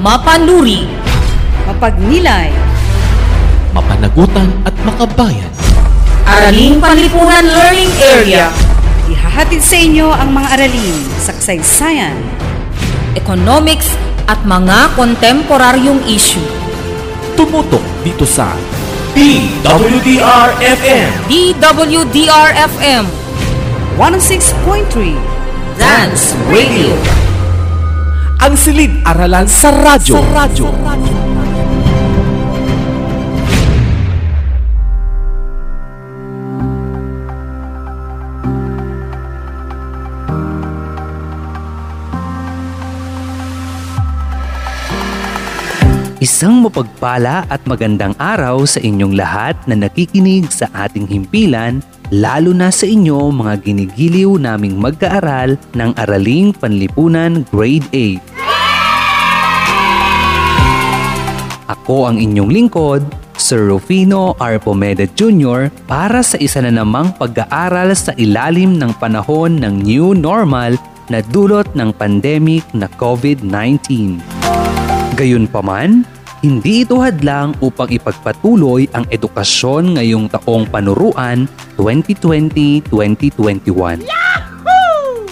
Mapanuri, mapagnilay, mapanagutan at makabayan. Araling Panlipunan Learning Area, ihahatid sa inyo ang mga aralin sa kasaysayan, Economics at mga kontemporaryong issue. Tumutok dito sa DWDR-FM DWDR-FM 106.3 Dance Radio. Ang silid-aralan sa radyo. Sa radyo. Isang mapagpala at magandang araw sa inyong lahat na nakikinig sa ating himpilan, lalo na sa inyo mga ginigiliw naming magkaaral ng Araling Panlipunan Grade 8. Ako ang inyong lingkod, Sir Rufino R. Jr. para sa isa na namang pag-aaral sa ilalim ng panahon ng new normal na dulot ng pandemic na COVID-19. Gayunpaman, hindi ito hadlang upang ipagpatuloy ang edukasyon ngayong taong panuruan 2020-2021.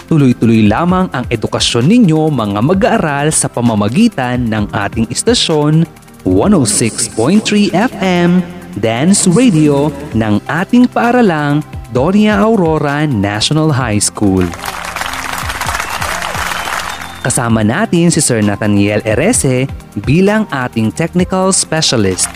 Tuloy-tuloy lamang ang edukasyon ninyo mga mag-aaral sa pamamagitan ng ating istasyon 106.3 FM Dance Radio ng ating paaralang Doña Aurora National High School. Kasama natin si Sir Nathaniel Erese bilang ating technical specialist.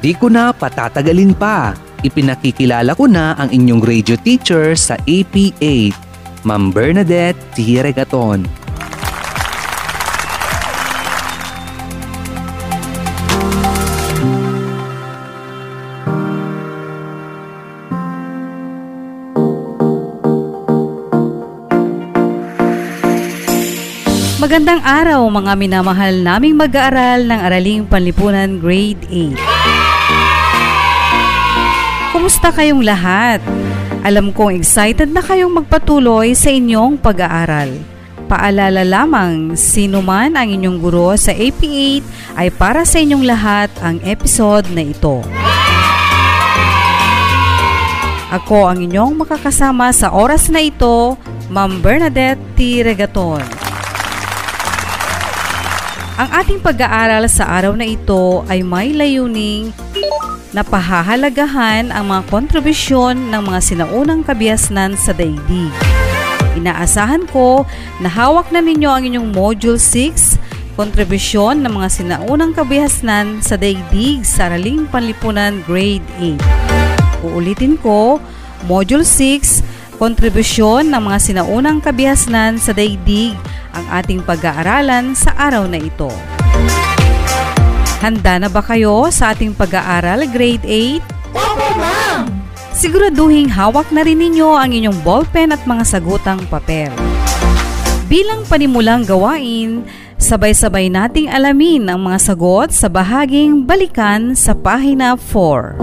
Di ko na patatagalin pa. Ipinakikilala ko na ang inyong radio teacher sa AP8, Ma'am Bernadette T. Magandang araw mga minamahal naming mag-aaral ng Araling Panlipunan Grade 8. Kumusta kayong lahat? Alam kong excited na kayong magpatuloy sa inyong pag-aaral. Paalala lamang, sino man ang inyong guro sa AP8 ay para sa inyong lahat ang episode na ito. Ako ang inyong makakasama sa oras na ito, Ma'am Bernadette T. Regaton. Ang ating pag-aaral sa araw na ito ay may layuning na pahahalagahan ang mga kontribusyon ng mga sinaunang kabiasnan sa daigdig. Inaasahan ko na hawak na ninyo ang inyong Module 6, kontribusyon ng mga sinaunang kabihasnan sa daigdig sa Panlipunan Grade 8. Uulitin ko, Module 6, kontribusyon ng mga sinaunang kabihasnan sa daigdig ang ating pag-aaralan sa araw na ito. Handa na ba kayo sa ating pag-aaral grade 8? Opo, ma'am! Siguraduhin hawak na rin ninyo ang inyong ballpen at mga sagutang papel. Bilang panimulang gawain, sabay-sabay nating alamin ang mga sagot sa bahaging balikan sa pahina 4.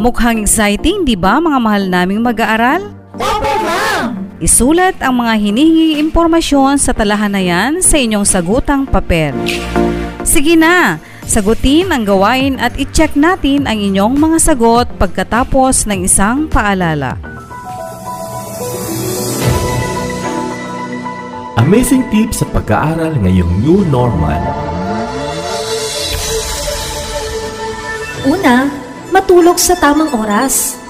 Mukhang exciting, di ba mga mahal naming mag-aaral? Opo, ma'am! Isulat ang mga hinihinging impormasyon sa talahanayan sa inyong sagutang papel. Sige na, sagutin ang gawain at i-check natin ang inyong mga sagot pagkatapos ng isang paalala. Amazing tips sa pag-aaral ngayong new normal. Una, matulog sa tamang oras.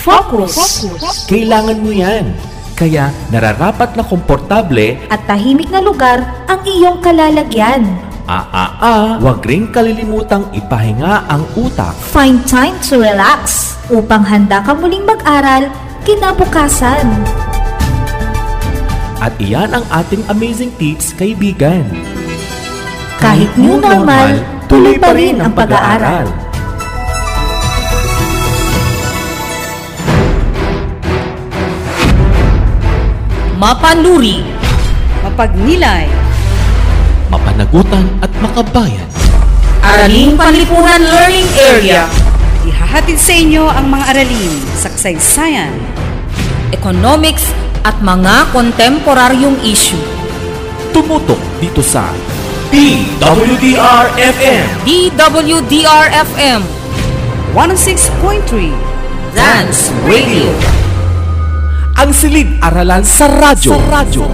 Focus. Kailangan mo yan. Kaya nararapat na komportable At tahimik na lugar ang iyong kalalagyan. Ah, ah, ah, huwag ring kalilimutang ipahinga ang utak. Find time to relax upang handa ka muling mag-aral kinabukasan. At iyan ang ating amazing tips, kaibigan. Kahit new normal, tuloy pa rin ang pag-aaral. Mapanuri, Mapagnilay, Mapanagutan at makabayan. Araling Panlipunan Learning Area, ihahatid sa inyo ang mga aralin sa kasaysayan, Economics at mga kontemporaryong issue. Tumutok dito sa DWDR-FM DWDR-FM 106.3 Dance Radio. Ang silid-aralan sa radyo. Sa radyo.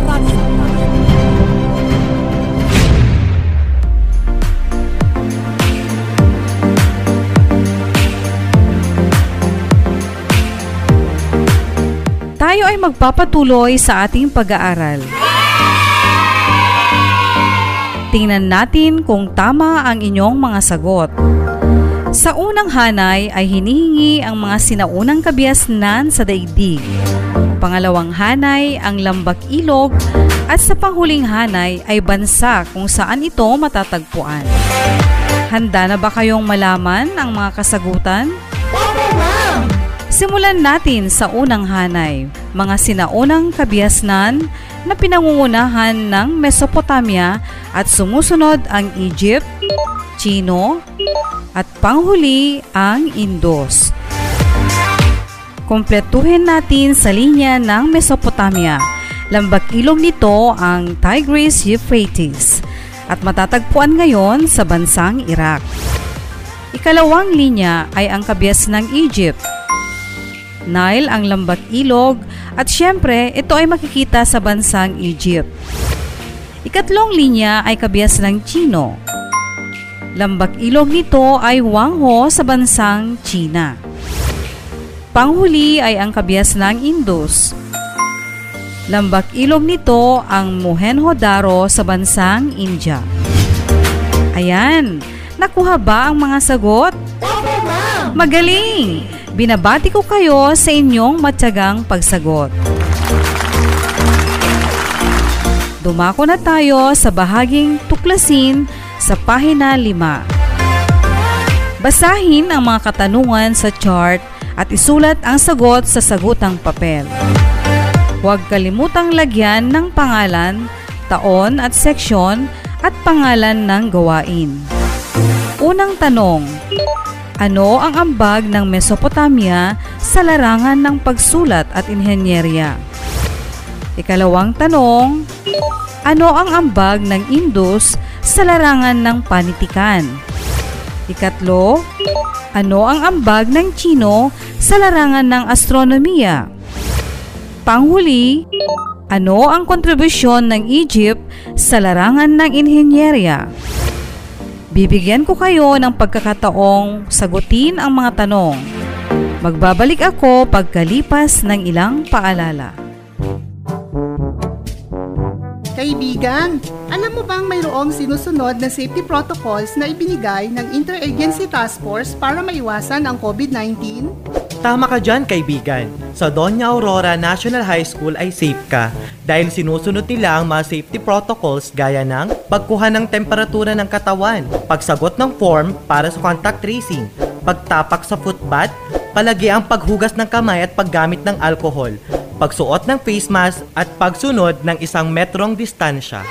Tayo ay magpapatuloy sa ating pag-aaral. Tingnan natin kung tama ang inyong mga sagot. Sa unang hanay ay hinihingi ang mga sinaunang kabiasnan sa daigdig. Pangalawang hanay ang lambak ilog at sa panghuling hanay ay bansa kung saan ito matatagpuan. Handa na ba kayong malaman ang mga kasagutan? Simulan natin sa unang hanay, mga sinaunang kabiasnan na pinangungunahan ng Mesopotamia at sumusunod ang Egypt, Chino, at panghuli ang Indus. Kompletuhin natin sa linya ng Mesopotamia. Lambak ilog nito ang Tigris-Euphrates at matatagpuan ngayon sa bansang Iraq. Ikalawang linya ay ang kabias ng Egypt. Nile ang lambak ilog at syempre ito ay makikita sa bansang Egypt. Ikatlong linya ay kabias ng Chino. Lambak ilog nito ay Wangho sa bansang China. Panghuli ay ang kabias ng Indus. Lambak ilog nito ang Mohenjo-daro sa bansang India. Ayan, nakuha ba ang mga sagot? Magaling! Binabati ko kayo sa inyong matyagang pagsagot. Dumako na tayo sa bahaging tuklasin sa pahina 5. Basahin ang mga katanungan sa chart at isulat ang sagot sa sagutang papel. Huwag kalimutang lagyan ng pangalan, taon at seksyon at pangalan ng gawain. Unang tanong, ano ang ambag ng Mesopotamia sa larangan ng pagsulat at inhenyerya? Ikalawang tanong, ano ang ambag ng Indus sa larangan ng panitikan? Ikatlo, ano ang ambag ng Chino sa larangan ng astronomiya? Panghuli, ano ang kontribusyon ng Egypt sa larangan ng inhenyerya? Bibigyan ko kayo ng pagkakataong sagutin ang mga tanong. Magbabalik ako pagkalipas ng ilang paalala. Kaibigan, alam mo bang mayroong sinusunod na safety protocols na ibinigay ng Interagency Task Force para maiwasan ang COVID-19? Tama ka dyan, kaibigan. Sa Doña Aurora National High School ay safe ka dahil sinusunod nila ang mga safety protocols gaya ng pagkuha ng temperatura ng katawan, pagsagot ng form para sa contact tracing, pagtapak sa footbath, palagi ang paghugas ng kamay at paggamit ng alcohol, pagsuot ng face mask at pagsunod ng isang metrong distansya.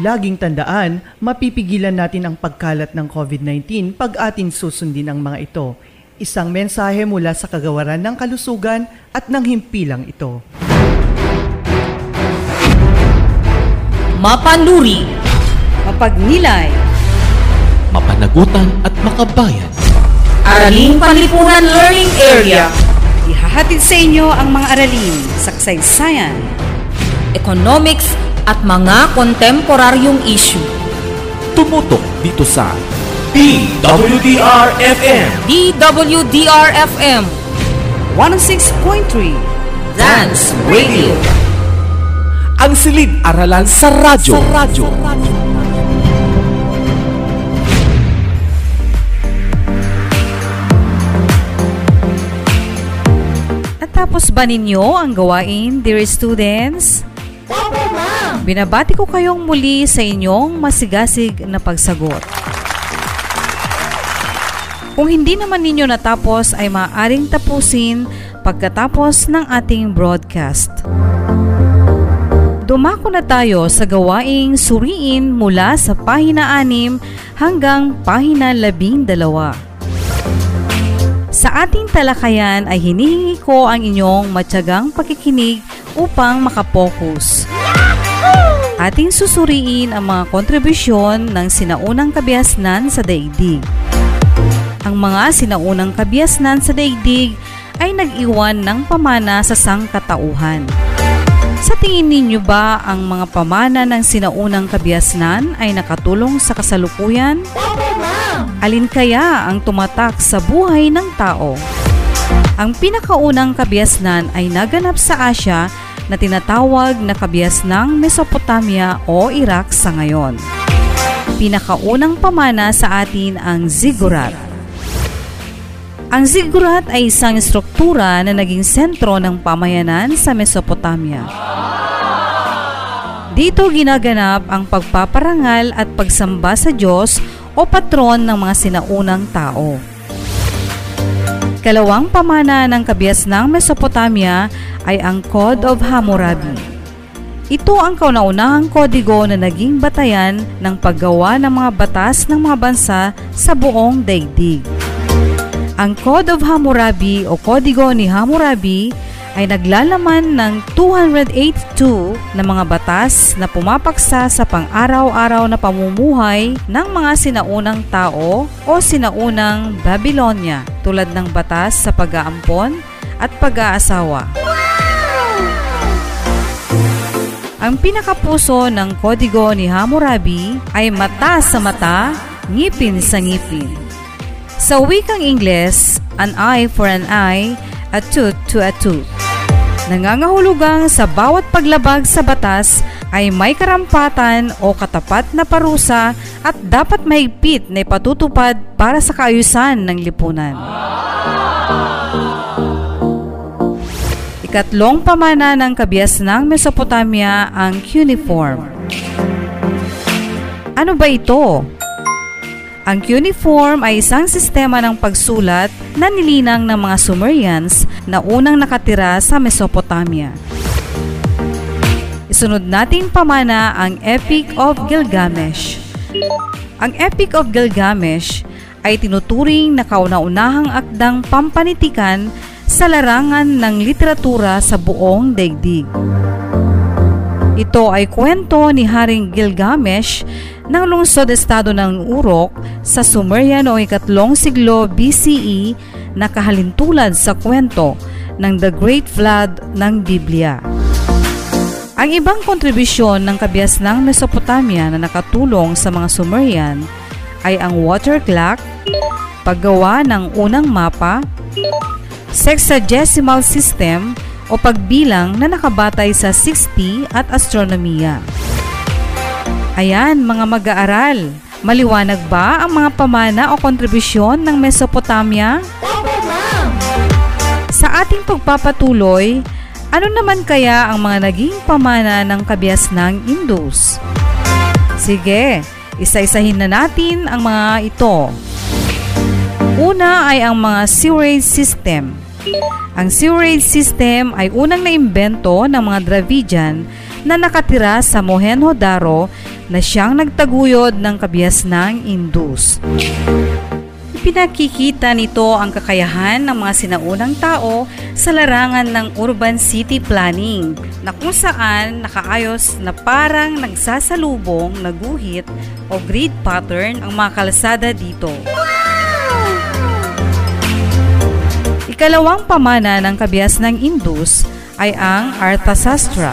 Laging tandaan, mapipigilan natin ang pagkalat ng COVID-19 pag atin susundin ang mga ito. Isang mensahe mula sa kagawaran ng kalusugan at ng himpilang ito. Mapanuri, Mapagnilay, Mapanagutan at makabayan. Araling Panlipunan Learning Area, Hahatid sa inyo ang mga aralin, saksaysayan, economics at mga kontemporaryong issue. Tumutok dito sa DWDR-FM DWDR-FM 106.3 Dance Radio. Ang silid-aralan sa radyo. Sa radyo. Natapos ba ninyo ang gawain, dear students? Opo, ma'am. Binabati ko kayong muli sa inyong masigasig na pagsagot. Kung hindi naman ninyo natapos ay maaaring tapusin pagkatapos ng ating broadcast. Dumako na tayo sa gawaing suriin mula sa pahina 6 hanggang pahina 12. Sa ating talakayan ay hinihingi ko ang inyong matyagang pakikinig upang makapokus. Ating susuriin ang mga kontribusyon ng sinaunang kabiasnan sa daigdig. Ang mga sinaunang kabiasnan sa daigdig ay nag-iwan ng pamana sa sangkatauhan. Sa tingin ninyo ba ang mga pamana ng sinaunang kabiasnan ay nakatulong sa kasalukuyan? Alin kaya ang tumatak sa buhay ng tao? Ang pinakaunang kabiasnan ay naganap sa Asya na tinatawag na kabiasnang Mesopotamia o Iraq sa ngayon. Pinakaunang pamana sa atin ang ziggurat. Ang ziggurat ay isang struktura na naging sentro ng pamayanan sa Mesopotamia. Dito ginaganap ang pagpaparangal at pagsamba sa Diyos o patron ng mga sinaunang tao. Kalawang pamana ng kabias ng Mesopotamia ay ang Code of Hammurabi. Ito ang kauna-unahang kodigo na naging batayan ng paggawa ng mga batas ng mga bansa sa buong daigdig. Ang Code of Hammurabi o Kodigo ni Hammurabi ay naglalaman ng 282 na mga batas na pumapaksa sa pang-araw-araw na pamumuhay ng mga sinaunang tao o sinaunang Babylonia tulad ng batas sa pag-aampon at pag-aasawa. Ang pinakapuso ng kodigo ni Hammurabi ay mata sa mata, ngipin sa ngipin. Sa wikang Ingles, an eye for an eye, a tooth to a tooth. Nangangahulugang sa bawat paglabag sa batas ay may karampatan o katapat na parusa at dapat mahigpit na ipatutupad para sa kaayusan ng lipunan. Ikatlong pamana ng kabias ng Mesopotamia ang cuneiform. Ano ba ito? Ang cuneiform ay isang sistema ng pagsulat na nilinang ng mga Sumerians na unang nakatira sa Mesopotamia. Isunod nating pamana ang Epic of Gilgamesh. Ang Epic of Gilgamesh ay tinuturing na kauna-unahang akdang pampanitikan sa larangan ng literatura sa buong daigdig. Ito ay kwento ni Haring Gilgamesh ng lungsod-estado ng Urok sa Sumerian o ikatlong siglo BCE na kahalintulad sa kwento ng The Great Flood ng Biblia. Ang ibang kontribusyon ng kabias ng Mesopotamia na nakatulong sa mga Sumerian ay ang water clock, paggawa ng unang mapa, sexagesimal system o pagbilang na nakabatay sa 60 at astronomiya. Ayan mga mag-aaral, maliwanag ba ang mga pamana o kontribusyon ng Mesopotamia? Sa ating pagpapatuloy, ano naman kaya ang mga naging pamana ng kabias ng Indus? Sige, isa-isahin na natin ang mga ito. Una ay ang mga sewerage system. Ang sewerage system ay unang naimbento ng mga Dravidian na nakatira sa Mohenjo-Daro na siyang nagtaguyod ng kabias ng Indus. Ipinakikita nito ang kakayahan ng mga sinaunang tao sa larangan ng urban city planning na kung saan nakaayos na parang nagsasalubong na guhit o grid pattern ang mga kalsada dito. ikalawang pamana ng kabias ng Indus ay ang Arthasastra.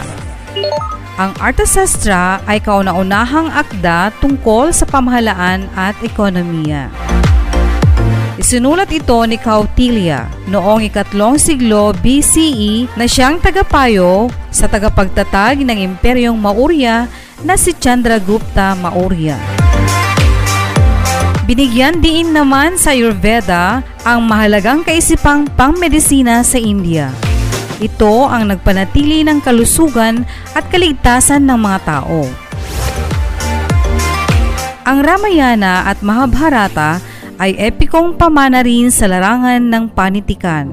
Ang Arthasastra ay kauna-unahang akda tungkol sa pamahalaan at ekonomiya. Isinulat ito ni Kautilya noong ikatlong siglo BCE na siyang tagapayo sa tagapagtatag ng Imperyong Maurya na si Chandragupta Maurya. Binigyan diin naman sa Ayurveda ang mahalagang kaisipang pangmedisina sa India. Ito ang nagpanatili ng kalusugan at kaligtasan ng mga tao. Ang Ramayana at Mahabharata ay epikong pamana rin sa larangan ng panitikan.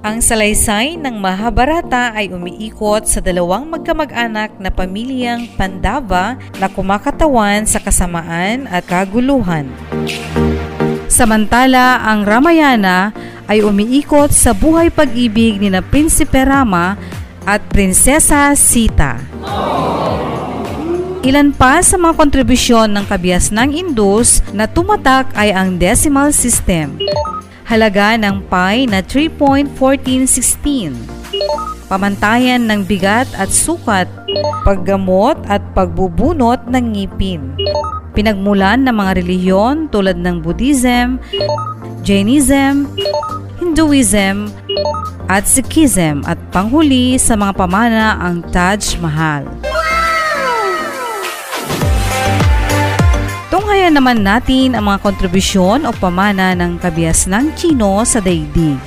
Ang salaysay ng Mahabharata ay umiikot sa dalawang magkamag-anak na pamilyang Pandava na kumakatawan sa kasamaan at kaguluhan. Samantala, ang Ramayana ay umiikot sa buhay pag-ibig ni na Prinsipe Rama at Prinsesa Sita. Ilan pa sa mga kontribusyon ng kabias ng Indus na tumatak ay ang decimal system. Halaga ng pi na 3.1416. Pamantayan ng bigat at sukat, paggamot at pagbubunot ng ngipin. Pinagmulan ng mga relihiyon tulad ng Buddhism, Jainism, Hinduism, at Sikhism at panghuli sa mga pamana ang Taj Mahal. Tunghayan naman natin ang mga kontribusyon o pamana ng kabias ng Chino sa daigdig.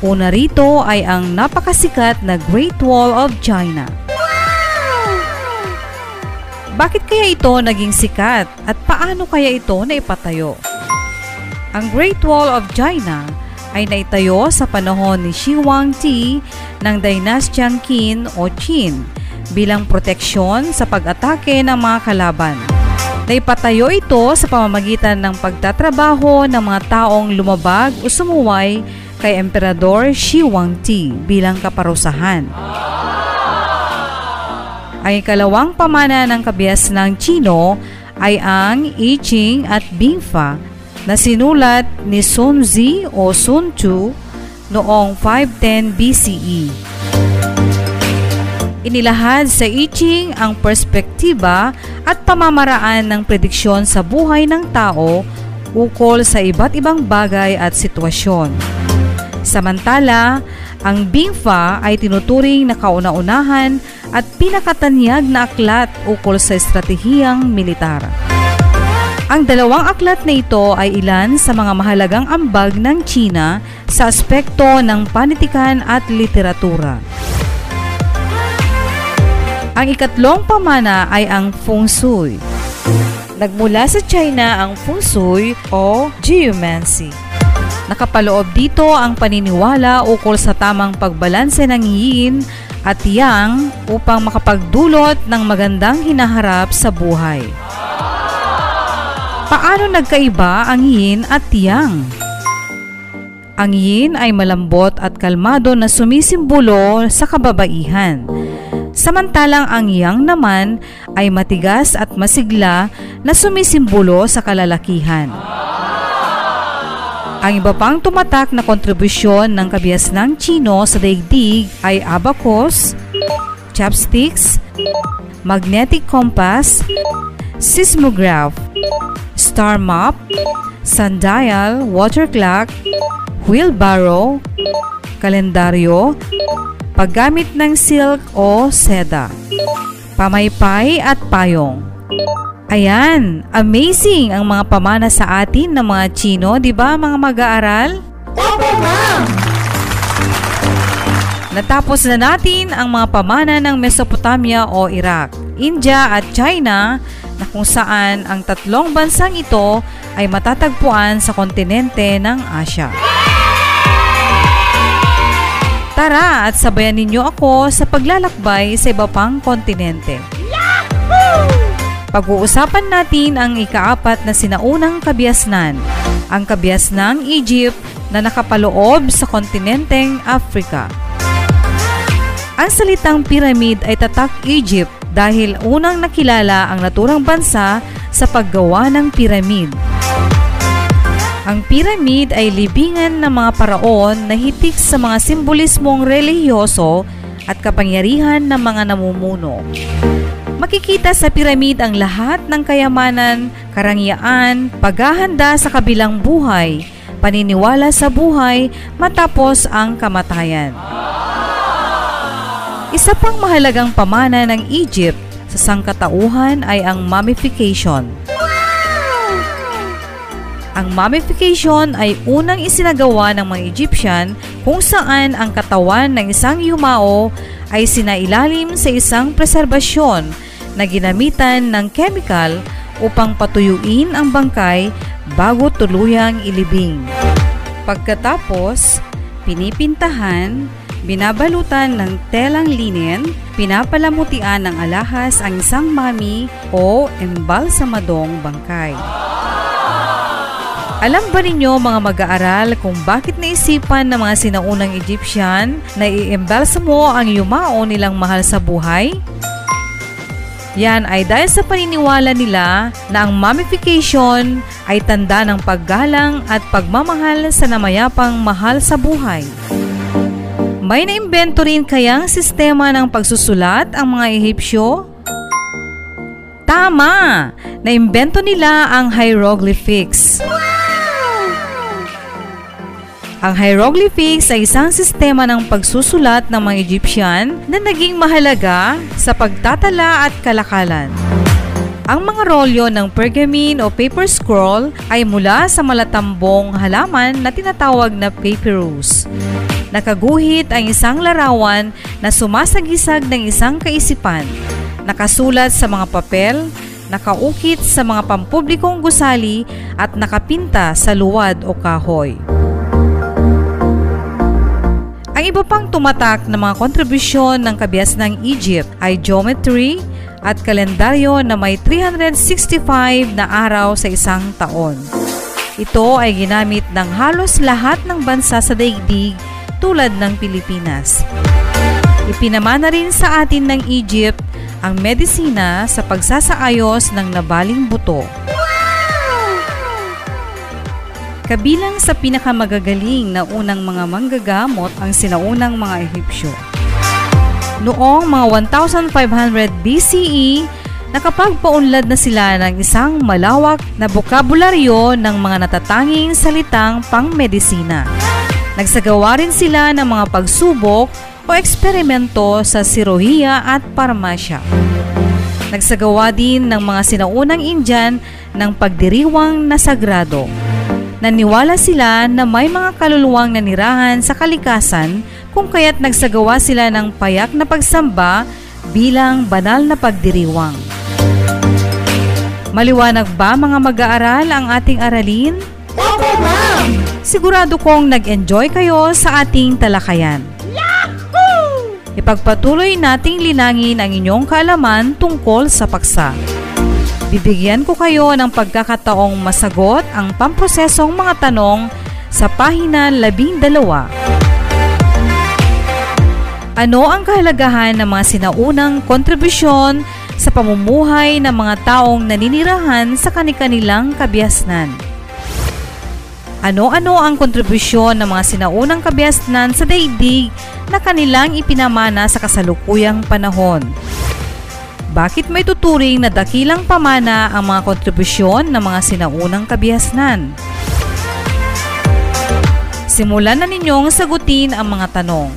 Una rito ay ang napakasikat na Great Wall of China. Bakit kaya ito naging sikat at paano kaya ito naipatayo? Ang Great Wall of China ay naitayo sa panahon ni Shi Huangdi ng Dynastyang Qin o Qin bilang proteksyon sa pag-atake ng mga kalaban. Naipatayo ito sa pamamagitan ng pagtatrabaho ng mga taong lumabag o sumuway kay Emperador Shi Huangdi bilang kaparusahan. Ang ikalawang pamana ng kabias ng Chino ay ang I Ching at Bingfa na sinulat ni Sun Zi o Sun Tzu noong 510 BCE. Inilahad sa I Ching ang perspektiba at pamamaraan ng prediksyon sa buhay ng tao ukol sa iba't ibang bagay at sitwasyon. Samantala, ang Bingfa ay tinuturing na kauna-unahan at pinakatanyag na aklat ukol sa estratehiyang militar. Ang dalawang aklat na ito ay ilan sa mga mahalagang ambag ng China sa aspekto ng panitikan at literatura. Ang ikatlong pamana ay ang Feng Shui. Nagmula sa China ang Feng Shui o Geomancy. Nakapaloob dito ang paniniwala ukol sa tamang pagbalanse ng yin at yang upang makapagdulot ng magandang hinaharap sa buhay. Paano nagkaiba ang yin at yang? Ang yin ay malambot at kalmado na sumisimbolo sa kababaihan. Samantalang ang yang naman ay matigas at masigla na sumisimbolo sa kalalakihan. Ang iba pang tumatak na kontribusyon ng kabias ng Chino sa daigdig ay abacus, chopsticks, magnetic compass, seismograph, star map, sundial, water clock, wheelbarrow, kalendaryo, paggamit ng silk o seda, pamaypay at payong. Ayan, amazing ang mga pamana sa atin ng mga Chino, di ba mga mag-aaral? Opo, ma'am! Natapos na natin ang mga pamana ng Mesopotamia o Iraq, India at China na kung saan ang tatlong bansang ito ay matatagpuan sa kontinente ng Asya. Tara at sabayan ninyo ako sa paglalakbay sa iba pang kontinente. Pag-uusapan natin ang ikaapat na sinaunang kabiasnan, ang kabiasnang Egypt na nakapaloob sa kontinenteng Africa. Ang salitang pyramid ay tatak Egypt dahil unang nakilala ang naturang bansa sa paggawa ng pyramid. Ang pyramid ay libingan ng mga paraon na hitik sa mga simbolismong relihiyoso at kapangyarihan ng mga namumuno. Makikita sa piramid ang lahat ng kayamanan, karangyaan, paghahanda sa kabilang buhay, paniniwala sa buhay matapos ang kamatayan. Isa pang mahalagang pamana ng Egypt sa sangkatauhan ay ang mummification. Ang mummification ay unang isinagawa ng mga Egyptian kung saan ang katawan ng isang yumao ay sinailalim sa isang preserbasyon na ginamitan ng chemical upang patuyuin ang bangkay bago tuluyang ilibing. Pagkatapos, pinipintahan, binabalutan ng telang linen, pinapalamutian ng alahas ang isang mami o embalsamadong bangkay. Alam ba ninyo mga mag-aaral kung bakit naisipan ng mga sinaunang Egyptian na i-embalsamo ang yumao nilang mahal sa buhay? Yan ay dahil sa paniniwala nila na ang mummification ay tanda ng paggalang at pagmamahal sa namayapang mahal sa buhay. May naimbento rin kayang sistema ng pagsusulat ang mga Ehipsyo? Tama! Naimbento nila ang hieroglyphics. Ang hieroglyphics ay isang sistema ng pagsusulat ng mga Egyptian na naging mahalaga sa pagtatala at kalakalan. Ang mga rolyo ng pergamene o paper scroll ay mula sa malatambong halaman na tinatawag na papyrus. Nakaguhit ang isang larawan na sumasagisag ng isang kaisipan, nakasulat sa mga papel, nakaukit sa mga pampublikong gusali at nakapinta sa luwad o kahoy. Ang iba pang tumatak na mga kontribusyon ng kabias ng Egypt ay geometry at kalendaryo na may 365 na araw sa isang taon. Ito ay ginamit ng halos lahat ng bansa sa daigdig tulad ng Pilipinas. Ipinamana rin sa atin ng Egypt ang medisina sa pagsasaayos ng nabaling buto. Kabilang sa pinakamagagaling na unang mga manggagamot ang sinaunang mga Ehipsyo. Noong mga 1500 BCE, nakapagpaunlad na sila ng isang malawak na bokabularyo ng mga natatanging salitang pangmedisina. Nagsagawa rin sila ng mga pagsubok o eksperimento sa sirohiya at parmasya. Nagsagawa din ng mga sinaunang Indian ng pagdiriwang na sagrado. Naniwala sila na may mga kaluluwang nanirahan sa kalikasan kung kaya't nagsagawa sila ng payak na pagsamba bilang banal na pagdiriwang. Maliwanag ba mga mag-aaral ang ating aralin? Opo, ma'am! Sigurado kong nag-enjoy kayo sa ating talakayan. Yahoo! Ipagpatuloy nating linangin ang inyong kaalaman tungkol sa paksa. Bibigyan ko kayo ng pagkakataong masagot ang pamprosesong mga tanong sa pahina 12. Ano ang kahalagahan ng mga sinaunang kontribusyon sa pamumuhay ng mga taong naninirahan sa kanilang kabiasnan? Ano-ano ang kontribusyon ng mga sinaunang kabiasnan sa daigdig na kanilang ipinamana sa kasalukuyang panahon? Bakit may tuturing na dakilang pamana ang mga kontribusyon ng mga sinaunang kabihasnan? Simulan na ninyong sagutin ang mga tanong.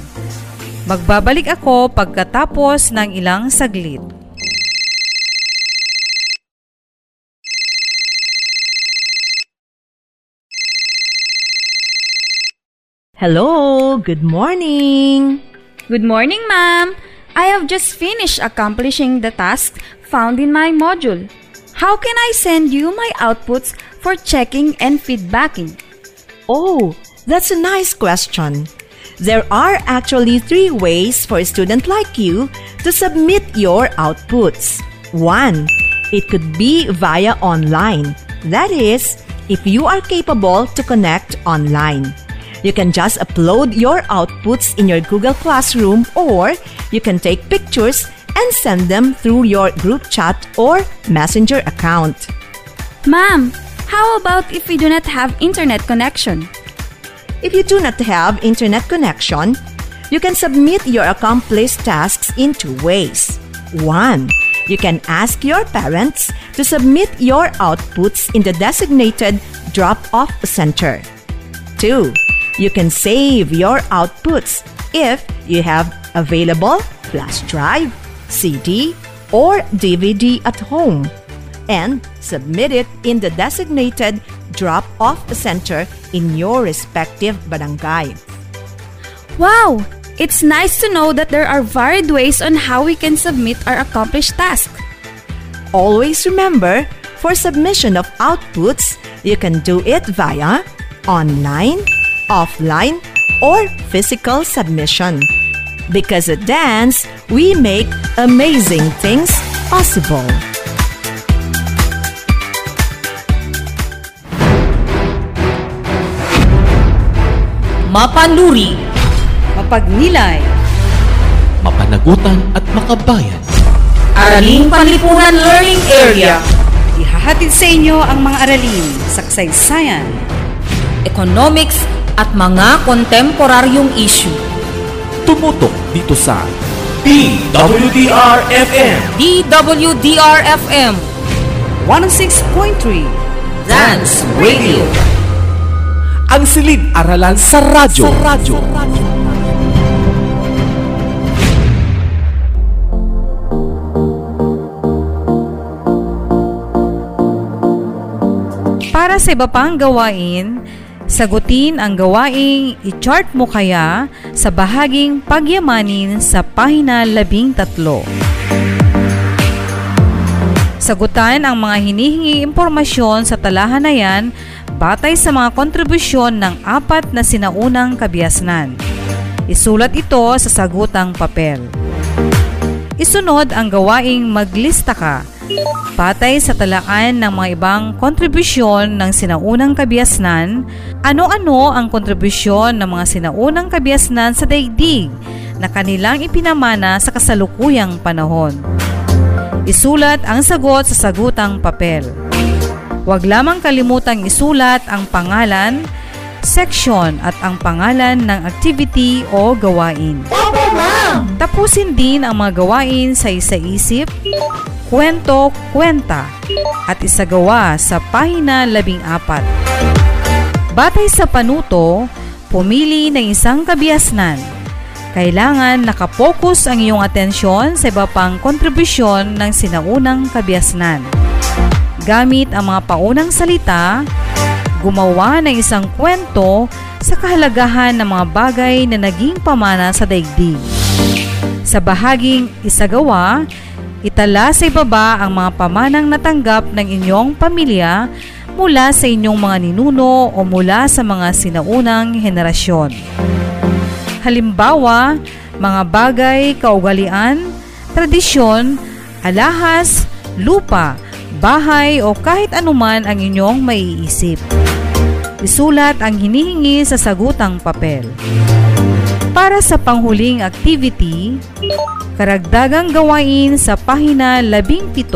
Magbabalik ako pagkatapos ng ilang saglit. Hello, good morning. Good morning, ma'am. I have just finished accomplishing the task found in my module. How can I send you my outputs for checking and feedbacking? Oh, that's a nice question. There are actually three ways for a student like you to submit your outputs. One, it could be via online. That is, if you are capable to connect online. You can just upload your outputs in your Google Classroom or you can take pictures and send them through your group chat or messenger account. Ma'am, How about if we do not have internet connection? If you do not have internet connection, you can submit your accomplished tasks in two ways. One, you can ask your parents to submit your outputs in the designated drop off center. Two, you can save your outputs if you have available flash drive, CD, or DVD at home and submit it in the designated drop off center in your respective barangay. Wow! It's nice to know that there are varied ways on how we can submit our accomplished task. Always remember, for submission of outputs, you can do it via online, offline, or physical submission. Because at Dance, we make amazing things possible. Mapanuri, Mapagnilay, Mapanagutan at makabayan. Araling Panlipunan Learning Area, ihahatid sa inyo ang mga aralin sa kasaysayan, Economics at mga kontemporaryong issue. Tumutok dito sa DWDR-FM DWDR-FM 106.3 Dance Radio. Ang silid-aralan sa radyo. Sa radyo. Para sa iba pang gawain, sagutin ang gawaing i-chart mo kaya sa bahaging pagyamanin sa pahina 13. Sagutan ang mga hinihingi impormasyon sa talahan na yan batay sa mga kontribusyon ng apat na sinaunang kabiasnan. Isulat ito sa sagutang papel. Isunod ang gawaing maglista ka Patay sa talaan ng mga ibang kontribusyon ng sinaunang kabiasnan, ano-ano ang kontribusyon ng mga sinaunang kabiasnan sa daigdig na kanilang ipinamana sa kasalukuyang panahon. Isulat ang sagot sa sagutang papel. Huwag lamang kalimutang isulat ang pangalan, section at ang pangalan ng activity o gawain. Tapusin din ang mga gawain sa isa-isip, kwento, kwenta at isagawa sa pahina 14. Batay sa panuto, pumili ng isang kabiasnan. Kailangan nakapokus ang iyong atensyon sa iba pang kontribusyon ng sinaunang kabiasnan. Gamit ang mga paunang salita, gumawa ng isang kwento sa kahalagahan ng mga bagay na naging pamana sa daigdig. Sa bahaging isagawa, itala sa ibaba ang mga pamanang natanggap ng inyong pamilya mula sa inyong mga ninuno o mula sa mga sinaunang henerasyon. Halimbawa, mga bagay, kaugalian, tradisyon, alahas, lupa, bahay o kahit anuman ang inyong maiisip. Isulat ang hinihingi sa sagutang papel. Para sa panghuling activity, karagdagang gawain sa pahina 17,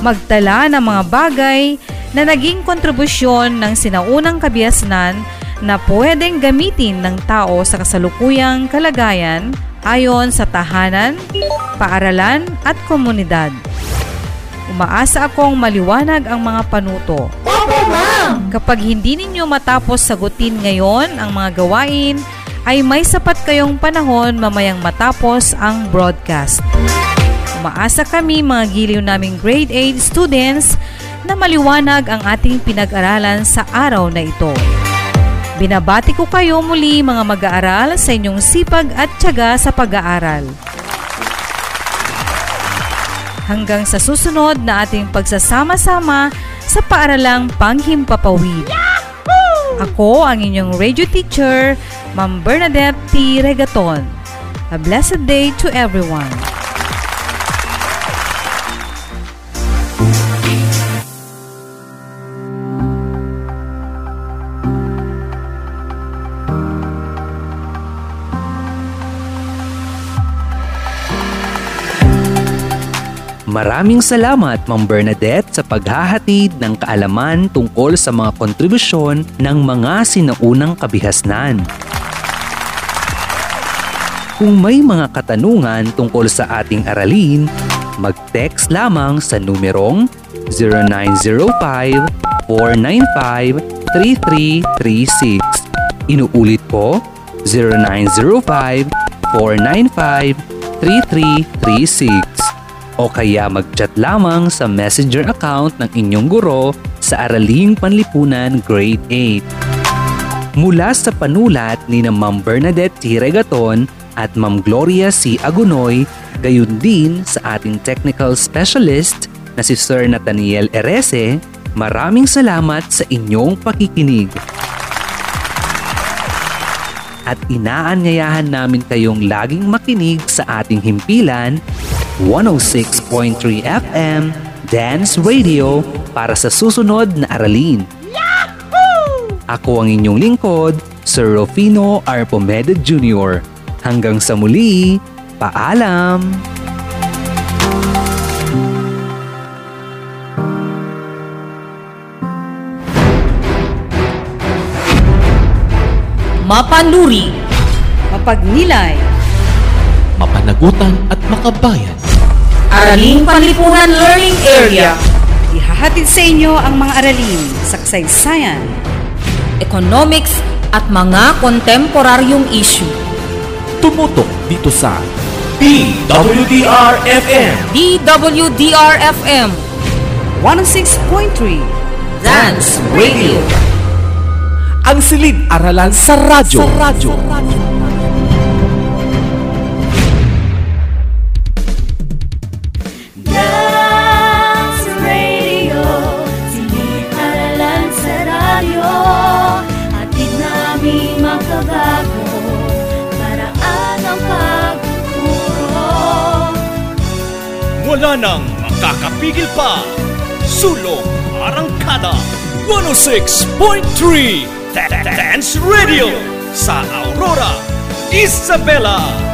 magtala ng mga bagay na naging kontribusyon ng sinaunang kabiasnan na pwedeng gamitin ng tao sa kasalukuyang kalagayan ayon sa tahanan, paaralan at komunidad. Umaasa akong maliwanag ang mga panuto. Opo, ma'am! Kapag hindi ninyo matapos sagutin ngayon ang mga gawain, ay may sapat kayong panahon mamayang matapos ang broadcast. Umaasa kami mga giliw naming grade 8 students na maliwanag ang ating pinag-aralan sa araw na ito. Binabati ko kayo muli mga mag-aaral sa inyong sipag at tiyaga sa pag-aaral. Hanggang sa susunod na ating pagsasama-sama sa paaralang panghimpapawid. Ako ang inyong radio teacher, Ma'am Bernadette T. Regaton. A blessed day to everyone. Maraming salamat Ma'am Bernadette sa paghahatid ng kaalaman tungkol sa mga kontribusyon ng mga sinaunang kabihasnan. Kung may mga katanungan tungkol sa ating aralin, mag-text lamang sa numerong 0905-495-3336. Inuulit po, 0905-495-3336. O kaya mag-chat lamang sa messenger account ng inyong guro sa Araling Panlipunan Grade 8. Mula sa panulat ni na Ma'am Bernadette T. Regaton at Ma'am Gloria C. Agunoy, gayon din sa ating technical specialist na si Sir Nathaniel Erese, maraming salamat sa inyong pakikinig. At inaanyayahan namin kayong laging makinig sa ating himpilan 106.3 FM Dance Radio para sa susunod na aralin. Ako ang inyong lingkod, Sir Rufino Arpomeda Jr. Hanggang sa muli, paalam! Mapanuri, Mapagnilay, Mapanagutan at makabayan. Araling Panlipunan Learning Area, ihahatid sa inyo ang mga aralin sa kasaysayan, Economics at mga kontemporaryong issue. Tumutok dito sa DWDR-FM DWDR-FM 106.3 Dance Radio. Ang silid-aralan sa radyo. Sa radyo. Dance Nang makakapigil pa. Sulong Arangkada 106.3 Dance Radio sa Aurora, Isabela.